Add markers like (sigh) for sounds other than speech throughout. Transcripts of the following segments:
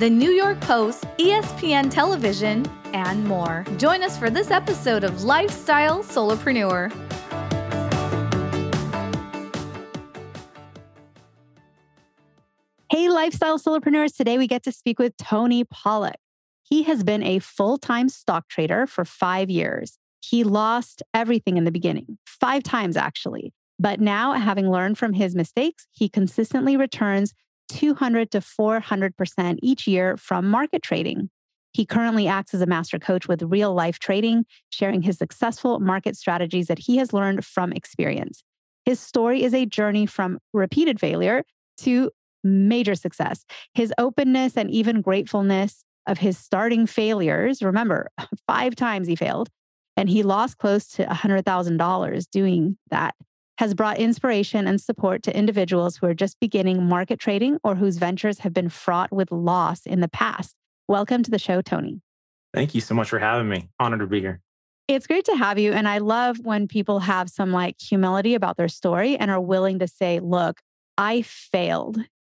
The New York Post, ESPN Television, and more. Join us for this episode of Lifestyle Solopreneur. Hey, lifestyle solopreneurs. Today we get to speak with Tony Pawlak. He has been a full time stock trader for five years. He lost everything in the beginning, five times actually. But now, having learned from his mistakes, he consistently returns 200 to 400% each year from market trading. He currently acts as a master coach with real life trading, sharing his successful market strategies that he has learned from experience. His story is a journey from repeated failure to major success. His openness and even gratefulness of his starting failures. Remember, (laughs) five times he failed and he lost close to $100,000 doing that. Has brought inspiration and support to individuals who are just beginning market trading or whose ventures have been fraught with loss in the past. Welcome to the show, Tony. Thank you so much for having me. Honored to be here. It's great to have you. And I love when people have some like humility about their story and are willing to say, look, I failed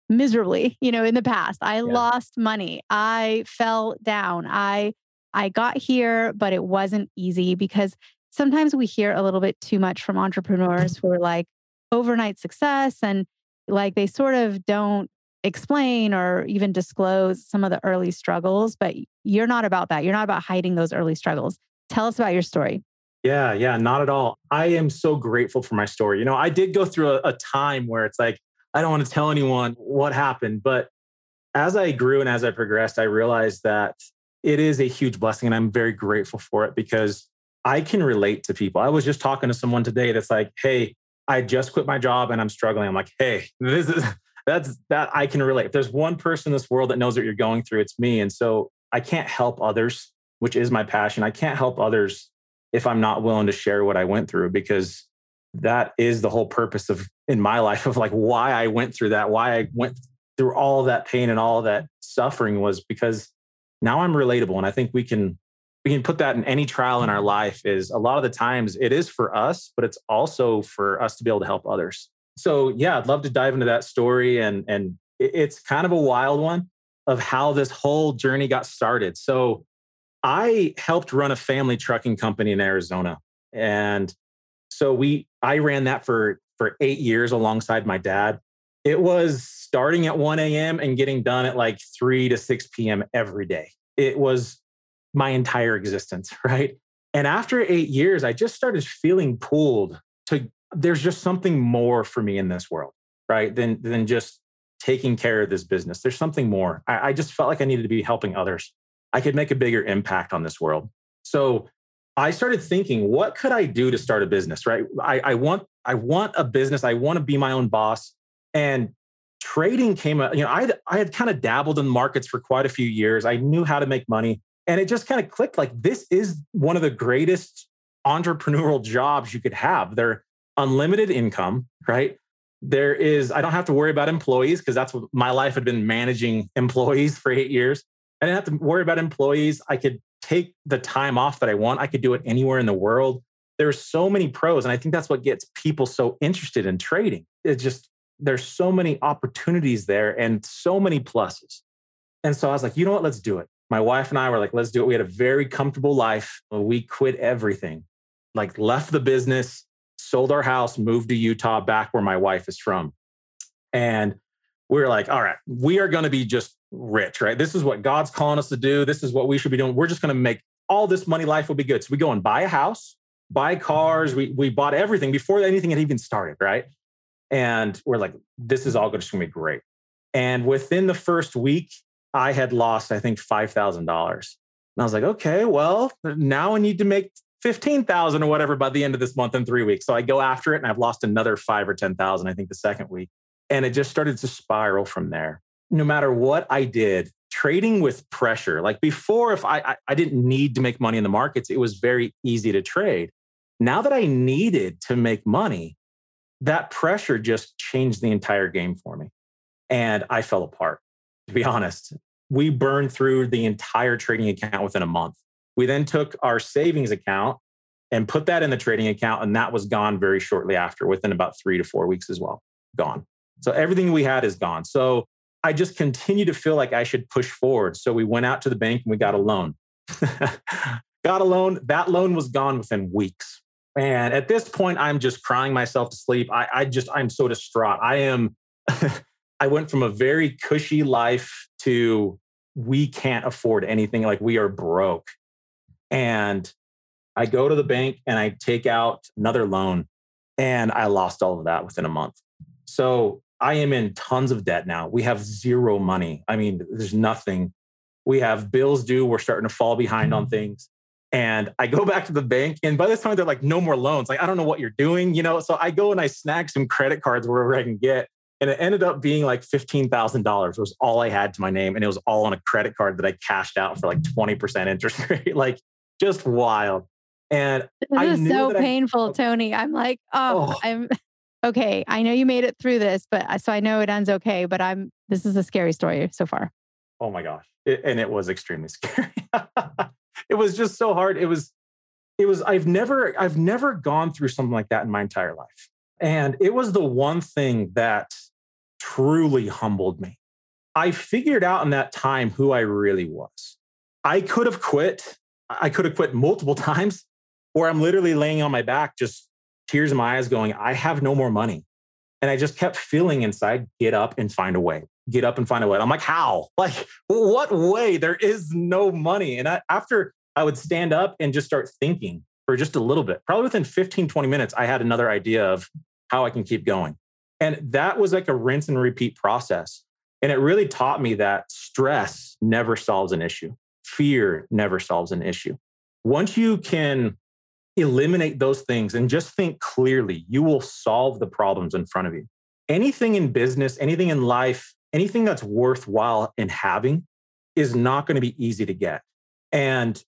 miserably, you know, in the past. I yeah. lost money. I fell down. I I got here, but it wasn't easy because sometimes we hear a little bit too much from entrepreneurs who are like overnight success and like they sort of don't explain or even disclose some of the early struggles, but you're not about that. You're not about hiding those early struggles. Tell us about your story. Yeah, yeah, not at all. I am so grateful for my story. You know, I did go through a, a time where it's like, I don't want to tell anyone what happened. But as I grew and as I progressed, I realized that it is a huge blessing and I'm very grateful for it because I can relate to people. I was just talking to someone today that's like, hey, I just quit my job and I'm struggling. I'm like, hey, (laughs) this is that's that I can relate. If there's one person in this world that knows what you're going through, it's me. And so I can't help others, which is my passion. I can't help others if I'm not willing to share what I went through because that is the whole purpose of in my life of like why I went through that, why I went through all that pain and all that suffering was because now I'm relatable. And I think we can we can put that in any trial in our life is a lot of the times it is for us, but it's also for us to be able to help others. So yeah, I'd love to dive into that story and and it's kind of a wild one of how this whole journey got started. So I helped run a family trucking company in Arizona and so we I ran that for for eight years alongside my dad. It was starting at 1 a.m. and getting done at like 3 to 6 p.m. every day. It was my entire existence, (laughs) right? And after eight years, I just started feeling pulled to there's just something more for me in this world, right? Than than just taking care of this business. There's something more. I, I just felt like I needed to be helping others. I could make a bigger impact on this world. So I started thinking, what could I do to start a business? Right. I, I want I want a business. I want to be my own boss. And trading came up, you know, I I had kind of dabbled in markets for quite a few years. I knew how to make money. And it just kind of clicked like this is one of the greatest entrepreneurial jobs you could have. They're unlimited income, right? There is, I don't have to worry about employees because that's what my life had been managing employees for eight years. I didn't have to worry about employees. I could take the time off that I want. I could do it anywhere in the world. There's so many pros. And I think that's what gets people so interested in trading. It's just, there's so many opportunities there and so many pluses. And so I was like, you know what? Let's do it. My wife and I were like, let's do it. We had a very comfortable life. We quit everything, like left the business, sold our house, moved to Utah, back where my wife is from. And we were like, all right, we are going to be just rich, right? This is what God's calling us to do. This is what we should be doing. We're just going to make all this money. Life will be good. So we go and buy a house, buy cars. We we bought everything before anything had even started, right? And we're like, this is all just going to be great. And within the first week, I had lost, I think, five thousand dollars. And I was like, okay, well, now I need to make fifteen thousand or whatever by the end of this month in three weeks. So I go after it, and I've lost another five or ten thousand. I think the second week, and it just started to spiral from there no matter what I did, trading with pressure. Like before, if I, I, I didn't need to make money in the markets, it was very easy to trade. Now that I needed to make money, that pressure just changed the entire game for me. And I fell apart, to be honest. We burned through the entire trading account within a month. We then took our savings account and put that in the trading account, and that was gone very shortly after, within about three to four weeks as well. Gone. So everything we had is gone. So I just continue to feel like I should push forward. So we went out to the bank and we got a loan. (laughs) got a loan. That loan was gone within weeks. And at this point, I'm just crying myself to sleep. I, I just, I'm so distraught. I am, (laughs) I went from a very cushy life to we can't afford anything. Like we are broke. And I go to the bank and I take out another loan and I lost all of that within a month. So I am in tons of debt now. We have zero money. I mean, there's nothing. We have bills due. We're starting to fall behind on mm-hmm. things. And I go (laughs) back to the bank, and by this time, they're like, no more loans. Like, I don't know what you're doing, you know? So I go and I snag some credit cards wherever I can get. And it ended up being like $15,000 was all I had to my name. And it was all on a credit card that I cashed out for like 20% interest (laughs) rate. like, just wild. And this I is so painful, I, (laughs) Tony. I'm like, oh, oh, I'm (laughs) okay. I know you made it through this, but so I know it ends okay. But I'm this is a scary story so far. Oh my gosh, it, and it was extremely scary. it was just so hard. It was, it was. I've never, I've never gone through something like that in my entire life, and it was the one thing that truly humbled me. I figured out in that time who I really was. I could have quit. I could have quit multiple (laughs) times, or I'm literally laying on my back, just tears in my eyes, going, I have no more money. And I just kept feeling inside, get up and find a way, get up and find a way. I'm like, how? Like, what way? There is no money. And I, after I would stand up and just start thinking for just a little bit, probably within 15, 20 minutes, I had another idea of how I can keep going. And that was like a rinse and repeat process. And it really taught me that stress never solves an issue, fear never solves an issue. Once you can eliminate those things and just think clearly, you will solve the problems in front of you. Anything in business, anything in life, anything that's worthwhile in having is not going to be easy to get. And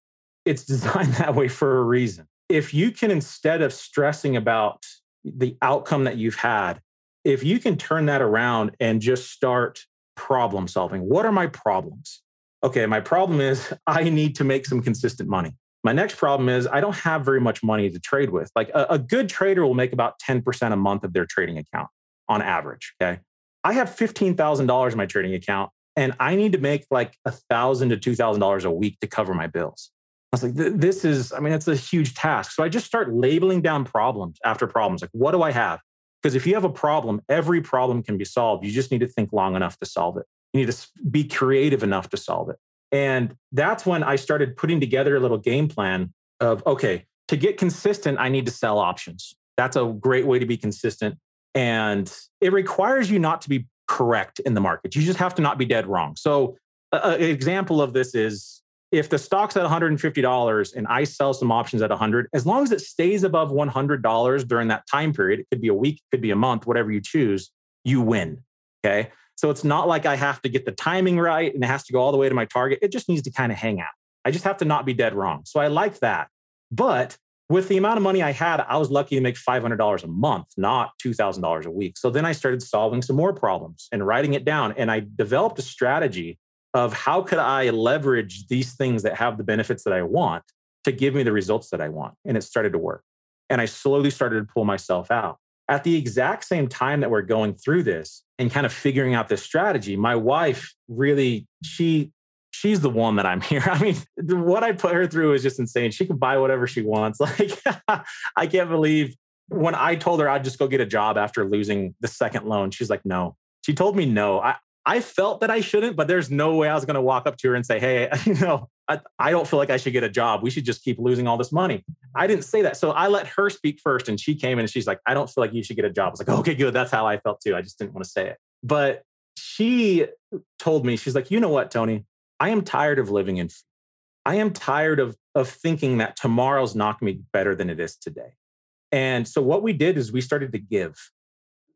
it's (laughs) designed that way for a reason. If you can, instead of stressing about the outcome that you've had, if you can turn that around and just start problem solving, what are my problems? Okay, my problem is (laughs) I need to make some consistent money. My next problem is I don't have very much money to trade with. Like a, a good trader will make about 10% a month of their trading account on average. Okay. I have $15,000 in my trading account and I need to make like a thousand to two thousand dollars a week to cover my bills. I was like, this is, I mean, it's a huge task. So I just start labeling down problems after problems. Like, what do I have? Because if you have a problem, every problem can be solved. You just need to think long enough to solve it. You need to be creative enough to solve it. And that's when I started putting together a little game plan of okay, to get consistent, I need to sell options. That's a great way to be consistent. And it requires you not to be correct in the market. You just have to not be dead wrong. So, an example of this is if the stock's at $150 and I sell some options at 100, as long as it stays above $100 during that time period, it could be a week, it could be a month, whatever you choose, you win. Okay. So it's not like I have to get the timing right and it has to go all the way to my target. It just needs to kind of hang out. I just have to not be dead wrong. So I like that. But with the amount of money I had, I was lucky to make $500 a month, not $2,000 a week. So then I started solving some more problems and writing it down. And I developed a strategy of how could I leverage these things that have the benefits that I want to give me the results that I want. And it started to work. And I slowly started to pull myself out. At the exact same time that we're going through this and kind of figuring out this strategy, my wife really, she, she's the one that I'm here. (laughs) I mean, what I put her through is just insane. She can buy whatever she wants. (laughs) Like, I can't believe when I told her I'd just go get a job after losing the second loan, she's like, no. She told me no. I, I felt that I shouldn't, but there's no way I was going to walk up to her and say, Hey, (laughs) you know, I, I, don't feel like I should get a job. We should just keep losing all this money. I didn't say that. So I let her speak first. And she came in and she's like, I don't feel like you should get a job. I was like, okay, good. That's how I felt too. I just didn't want to say it. But she told me, she's like, you know what, Tony? I am tired of living in, I am tired of, of thinking that tomorrow's not going to be better than it is today. And so what we did is we started to give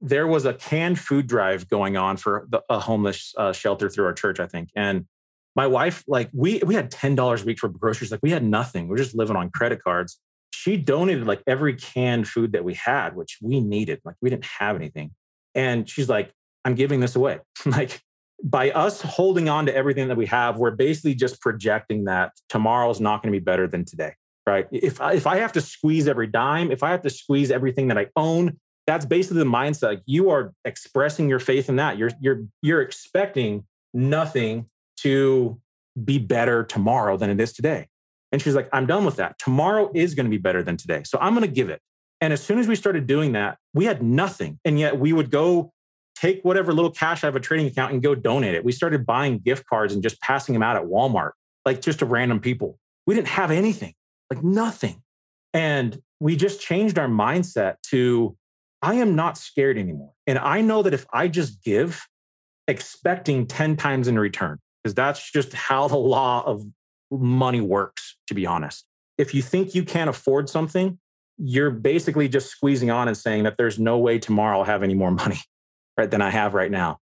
there was a canned food drive going on for the, a homeless uh, shelter through our church, I think. And My wife, like we we had ten dollars a week for groceries. Like we had nothing. We are just living on credit cards. She donated like every canned food that we had, which we needed. Like we didn't have anything. And she's like, I'm giving this away. (laughs) like by us holding on to everything that we have, we're basically just projecting that tomorrow's not going to be better than today. Right. If I, if I have to squeeze every dime, if I have to squeeze everything that I own, that's basically the mindset. Like you are expressing your faith in that. You're you're you're expecting nothing to be better tomorrow than it is today. And she's like, I'm done with that. Tomorrow is going to be better than today. So I'm going to give it. And as soon as we started doing that, we had nothing. And yet we would go take whatever little cash out of a trading account and go donate it. We started buying gift cards and just passing them out at Walmart, like just to random people. We didn't have anything, like nothing. And we just changed our mindset to I am not scared anymore. And I know that if I just give, expecting 10 times in return, because that's just how the (laughs) law of money works, to be honest. If you think you can't afford something, you're basically just squeezing on and saying that there's no way tomorrow I'll have any more (laughs) money right, than I have right now.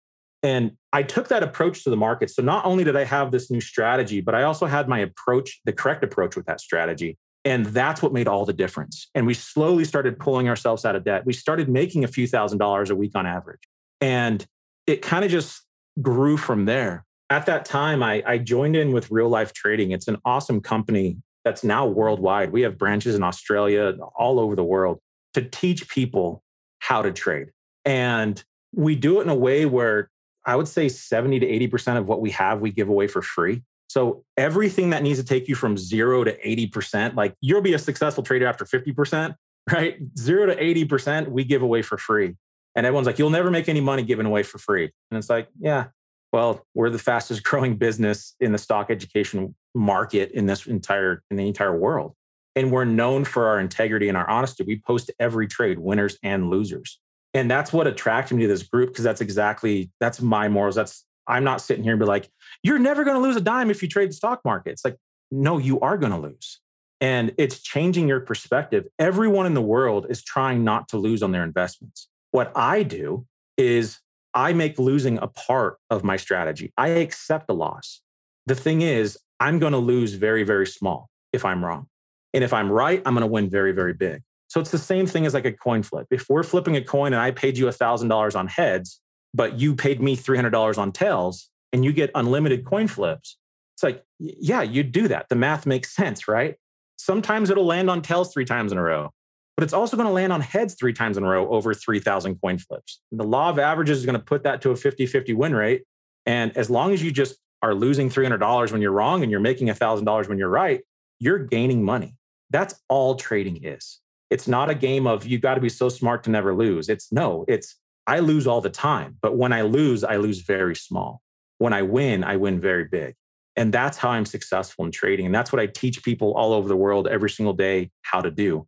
And I took that approach to the market. So not only did I have this new strategy, but I also had my approach, the correct approach with that strategy. And that's what made all the difference. And we slowly started pulling ourselves out of debt. We started making a few thousand dollars a week on average. And it kind of just grew from there. At that time, I, I joined in with Real Life Trading. It's an awesome company that's now worldwide. We have branches in Australia, all over the world to teach people how to trade. And we do it in a way where I would say 70 to 80% of what we have, we give away for free. So everything that needs to take you from zero to 80%, like you'll be a successful trader after 50%, (laughs) right? Zero to 80%, we give away for free. And everyone's like, you'll never make any money giving away for free. And it's like, yeah, well, we're the fastest (laughs) growing business in the stock education market in this entire in the entire world. And we're known for our integrity and our honesty. We post every trade, winners and losers. And that's what attracted me to this group because that's exactly that's my morals. That's I'm not sitting here and be like, you're never going to lose a dime if you trade the stock market. It's like, no, you are going to lose. And it's changing your perspective. Everyone in the world is trying not to lose on their investments. What I do is I make losing a part of my strategy. I accept the loss. The thing is, I'm going to lose very, very small if I'm wrong. And if I'm right, I'm going to win very, very big. So it's the same thing as like a coin flip. If we're flipping a coin and I paid you $1,000 on heads, but you paid me $300 on tails and you get unlimited coin flips, it's like, yeah, you'd do that. The math makes sense, right? Sometimes it'll land on tails three times in a row, but it's also going to land on heads three times in a row over 3,000 coin flips. The law of averages is going to put that to a 50 50 win rate. And as long as you just are losing $300 when you're wrong and you're making $1,000 when you're right, you're gaining money. That's all trading is. It's not a game of you got to be so smart to never lose. It's no, it's I lose all the time. But when I lose, I lose very small. When I win, I win very big. And that's how I'm successful in trading. And that's what I teach people all over the world every single day how to do.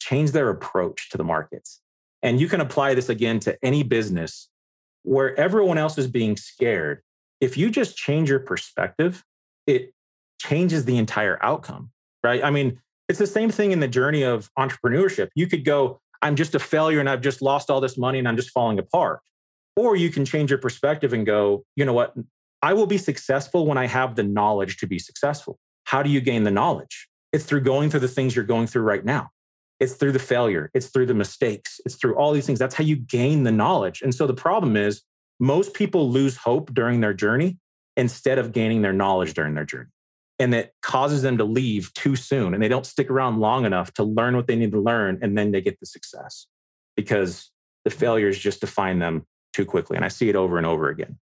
Change their approach to the markets. And you can apply this again to any business where everyone else is being scared. If you just change your perspective, it changes the entire outcome, right? I mean, it's the same thing in the journey of entrepreneurship. You could go, I'm just a failure and I've just lost all this money and I'm just falling apart. Or you can change your perspective and go, you know what? I will be successful when I have the knowledge to be successful. How do you gain the knowledge? It's through going through the things you're going through right now. It's through the failure. It's through the mistakes. It's through all these things. That's how you gain the knowledge. And so the problem is most people lose hope during their journey instead of gaining their knowledge during their journey and it causes them to leave too soon and they don't stick around long enough to learn what they need to learn and then they get the success because the failures just define them too quickly and i see it over and over again.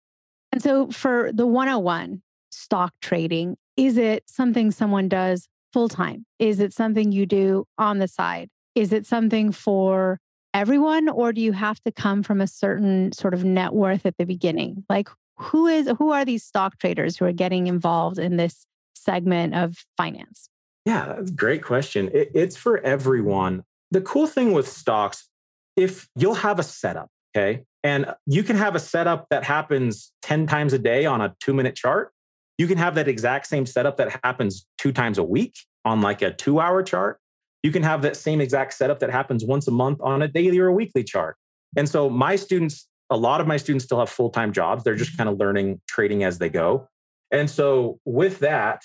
And so for the 101 stock trading is it something someone does full time is it something you do on the side? Is it something for everyone or do you have to come from a certain sort of net worth at the beginning? Like who is who are these stock traders who are getting involved in this segment of finance? Yeah, great question. It, it's for everyone. The cool thing with stocks, if you'll have a setup, okay, and you can have a setup that happens 10 times a day on a two minute chart. You can have that exact same setup that happens two times a week on like a two hour chart. You can have that same exact setup that happens once a month on a daily or a weekly chart. And so my students, a lot of my students still have full time jobs. They're just kind of learning trading as they go. And so with that,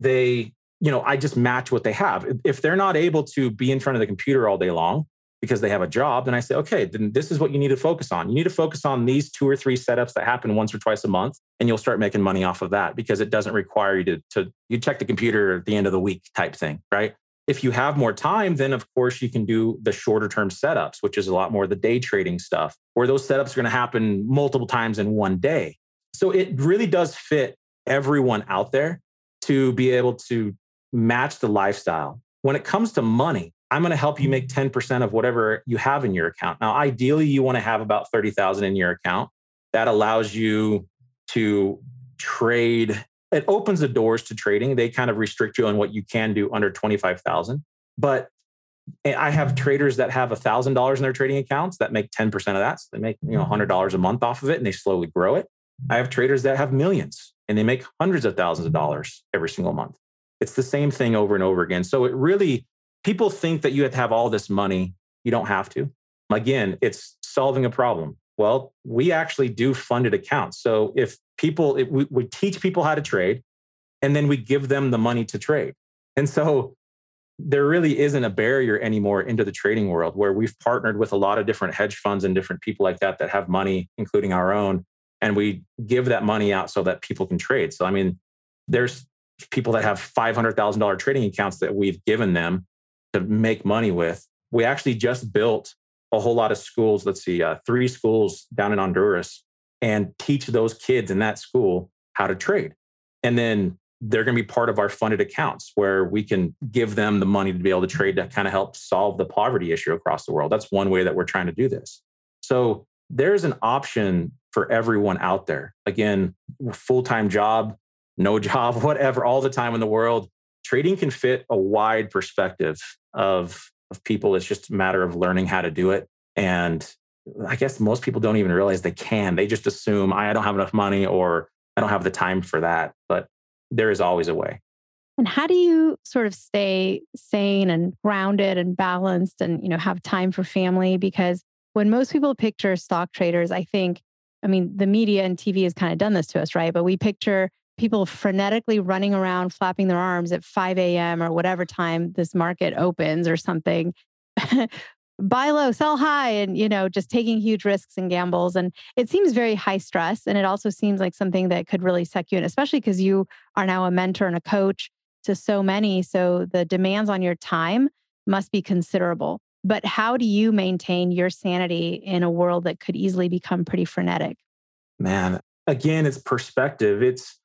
they, you know, I just match what they have. If they're not able to be in front of the computer all day long because they have a job, then I say, okay, then this is what you need to focus on. You need to focus on these two or three setups that happen once or twice a month, and you'll start making money off of that because it doesn't require you to, to you check the computer at the end of the week type thing, right? If you have more time, then of course you can do the shorter term setups, which is a lot more the day trading stuff, where those setups are going to happen multiple times in one day. So it really does fit everyone out there to be able to match the lifestyle. When it comes to money, I'm going to help you mm. make 10% of whatever you have in your account. Now, ideally, you want to have about 30,000 in your account. That allows you to trade. It opens the doors to trading. They kind of restrict you on what you can do under 25,000. But eh, I have mm. traders that have $1,000 in their trading accounts that make 10% of that. So they make, you know, $100 mm. a month off of it and they slowly grow it. I have traders that have millions and they make hundreds of thousands of dollars every single month. It's the same thing over and over again. So it really, people think that you have to have all this money. You don't have to. Again, it's solving a problem. Well, we actually do funded accounts. So if people, if we, we teach people how to trade and then we give them the money to trade. And so there really isn't a barrier anymore into the trading world where we've partnered with a lot of different hedge funds and different people like that that have money, including our own, and we give that money out so that people can trade. So, I mean, there's people that have $500,000 trading accounts that we've given them to make money with. We actually just built a whole lot of schools. Let's see, uh, three schools down in Honduras and teach those kids in that school how to trade. And then they're going to be part of our funded accounts where we can give them the money to be able to trade to kind of help solve the poverty issue across the world. That's one way that we're trying to do this. So there's an option for everyone out there. Again, full time job, no (laughs) job, whatever, all the time in the world. Trading can fit a wide perspective of, of people. It's just a matter of learning how to do it. And I guess most people don't even realize they can. They just assume I don't have enough money or I don't have the time for that. But there is always a way. And how do you sort of stay sane and grounded and balanced and you know have time for family because when most people picture stock traders, I think, I mean, the media and TV has kind of done this to us, right? But we picture people frenetically running around, flapping their arms at 5 a.m. or whatever time this market opens or something. (laughs) buy low, sell high, and you know, just taking huge risks and gambles. And it seems very high stress. And it also seems like something that could really suck you in, especially because you are now a mentor and a coach to so many. So the demands on your time must be considerable. But how do you maintain your sanity in a world that could easily become pretty frenetic? Man, again, it's perspective. It's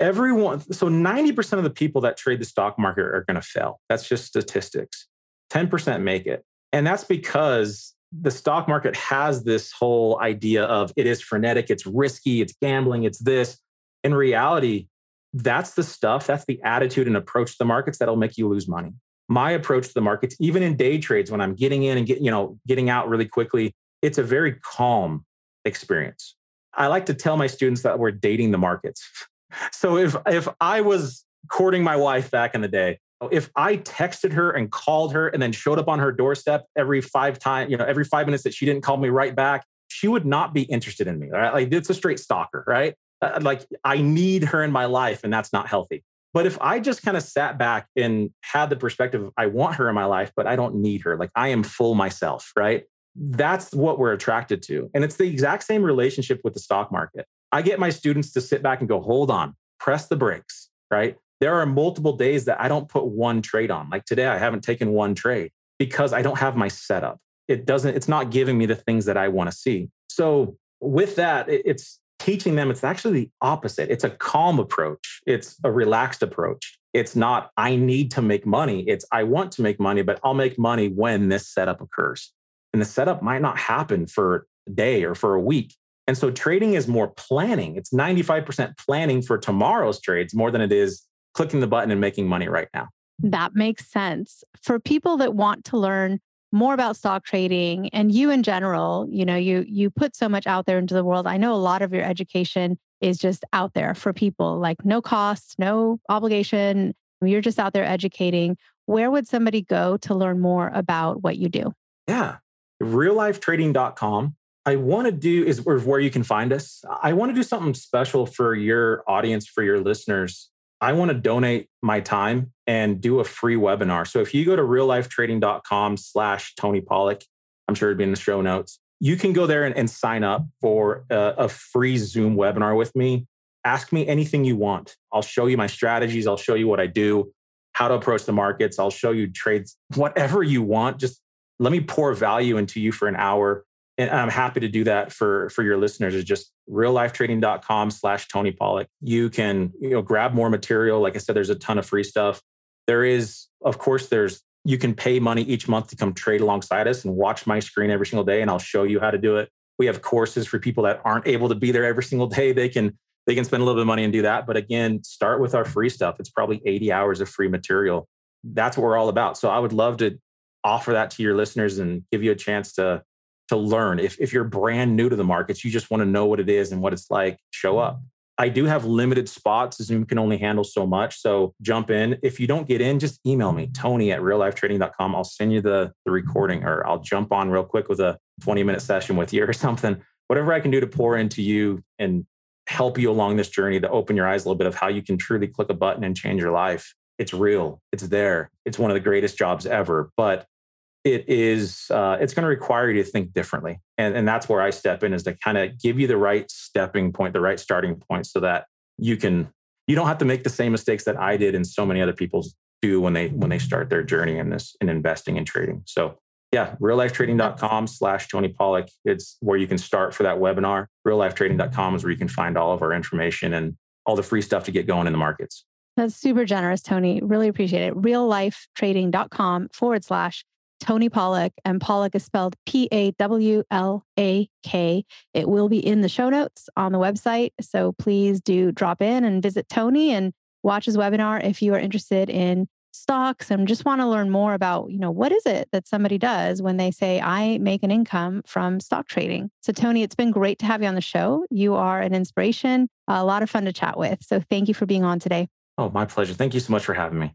everyone. So 90% of the people that trade the stock market are going to fail. That's just statistics. 10% make it. And that's because the stock market has this whole idea of it is frenetic, it's risky, it's gambling, it's this. In reality, that's the stuff, that's the attitude and approach to the markets that'll make you lose money my approach to the markets, even in day trades, when I'm getting in and getting, you know, getting out really quickly, it's a very calm experience. I like to tell my students that we're dating the markets. (laughs) So if if I was courting my wife back in the day, if I texted her and called her and then showed up on her doorstep every five times, you know, every five minutes that she didn't call me right back, she would not be interested in me. Right? Like it's a straight stalker, right? Uh, like I need her in my life, and that's not healthy. But if I just kind of sat back and had the perspective I want her in my life, but I don't need her, like I am full myself, right? That's what we're attracted to. And it's the exact same relationship with the stock market. I get my students to sit back and go, hold on, press the brakes, right? There are multiple days that I don't put one trade on. Like today, I haven't taken one trade because I don't have my setup. It doesn't, it's not giving me the things that I want to see. So with that, it's teaching them it's actually the opposite. It's a calm approach, it's a relaxed approach. It's not, I need to make money. It's, I want to make money, but I'll make money when this setup occurs. And the setup might not happen for a day or for a week. And so trading is more planning. It's 95% planning for tomorrow's trades more than it is clicking the button and making money right now. That makes sense. For people that want to learn more about stock trading and you in general you know you you put so much out there into the world. I know a lot of your education is just out there for people like no cost no obligation. You're just out there educating. Where would somebody go to learn more about what you do? Yeah. Reallifetrading.com I want to do is where you can find us. I want to do something special for your audience, for your listeners. I want to donate my time and do a free webinar. So if you go to reallifetrading.com slash Tony Pawlak, I'm sure it'd be in the show notes. You can go there and, and sign up for a, a free Zoom webinar with me. Ask me anything you want. I'll show you my strategies. I'll show you what I do, how to approach the markets. I'll show you trades, whatever you want. Just let me pour value into you for an hour and I'm happy to do that for for your listeners is just reallifetrading.com slash Tony Pawlak. You can, you know, grab more material. Like I said, there's a ton of free stuff. There is, of course, there's you can pay money each month to come trade alongside us and watch my screen every single day, and I'll show you how to do it. We have courses for people that aren't able to be there every single day. They can they can spend a little bit of money and do that. But again, start with our free stuff. It's probably 80 hours of free material. That's what we're all about. So I would love to offer that to your listeners and give you a chance to to learn. If, if you're brand new to the markets, you just want to know what it is and what it's like, show mm-hmm. up. I do have limited spots. Zoom can only handle so much. So jump in. If you don't get in, just email me, Tony at reallifetrading.com. I'll send you the, the recording or I'll jump on real quick with a 20 minute session with you (laughs) or something. Whatever I can do to pour into you and help you along this journey to open your eyes a little bit of how you can truly click a button and change your life. It's real. It's there. It's one of the greatest jobs ever. But it is uh, it's going to require you to think differently. And, and that's where i step in is to kind of give you the right stepping point the right starting point so that you can you don't have to make the same mistakes that i did and so many other people do when they when they start their journey in this in investing and trading. So yeah reallifetrading.com slash tony pawlak it's where you can start for that webinar. reallifetrading.com is where you can find all of our information and all the free stuff to get going in the markets. That's super generous tony. Really appreciate it. reallifetrading.com forward slash Tony Pawlak, and Pawlak is spelled P A W L A K. It will be in the show notes on the website. So please do drop in and visit Tony and watch his webinar if you are interested in stocks and just want to learn more about, you know, what is it that somebody does when they say, I make an income from stock trading. So, Tony, it's been great to have you on the show. You are an inspiration, a lot of fun to chat with. So, thank you for being on today. Oh, my pleasure. Thank you so much for having me.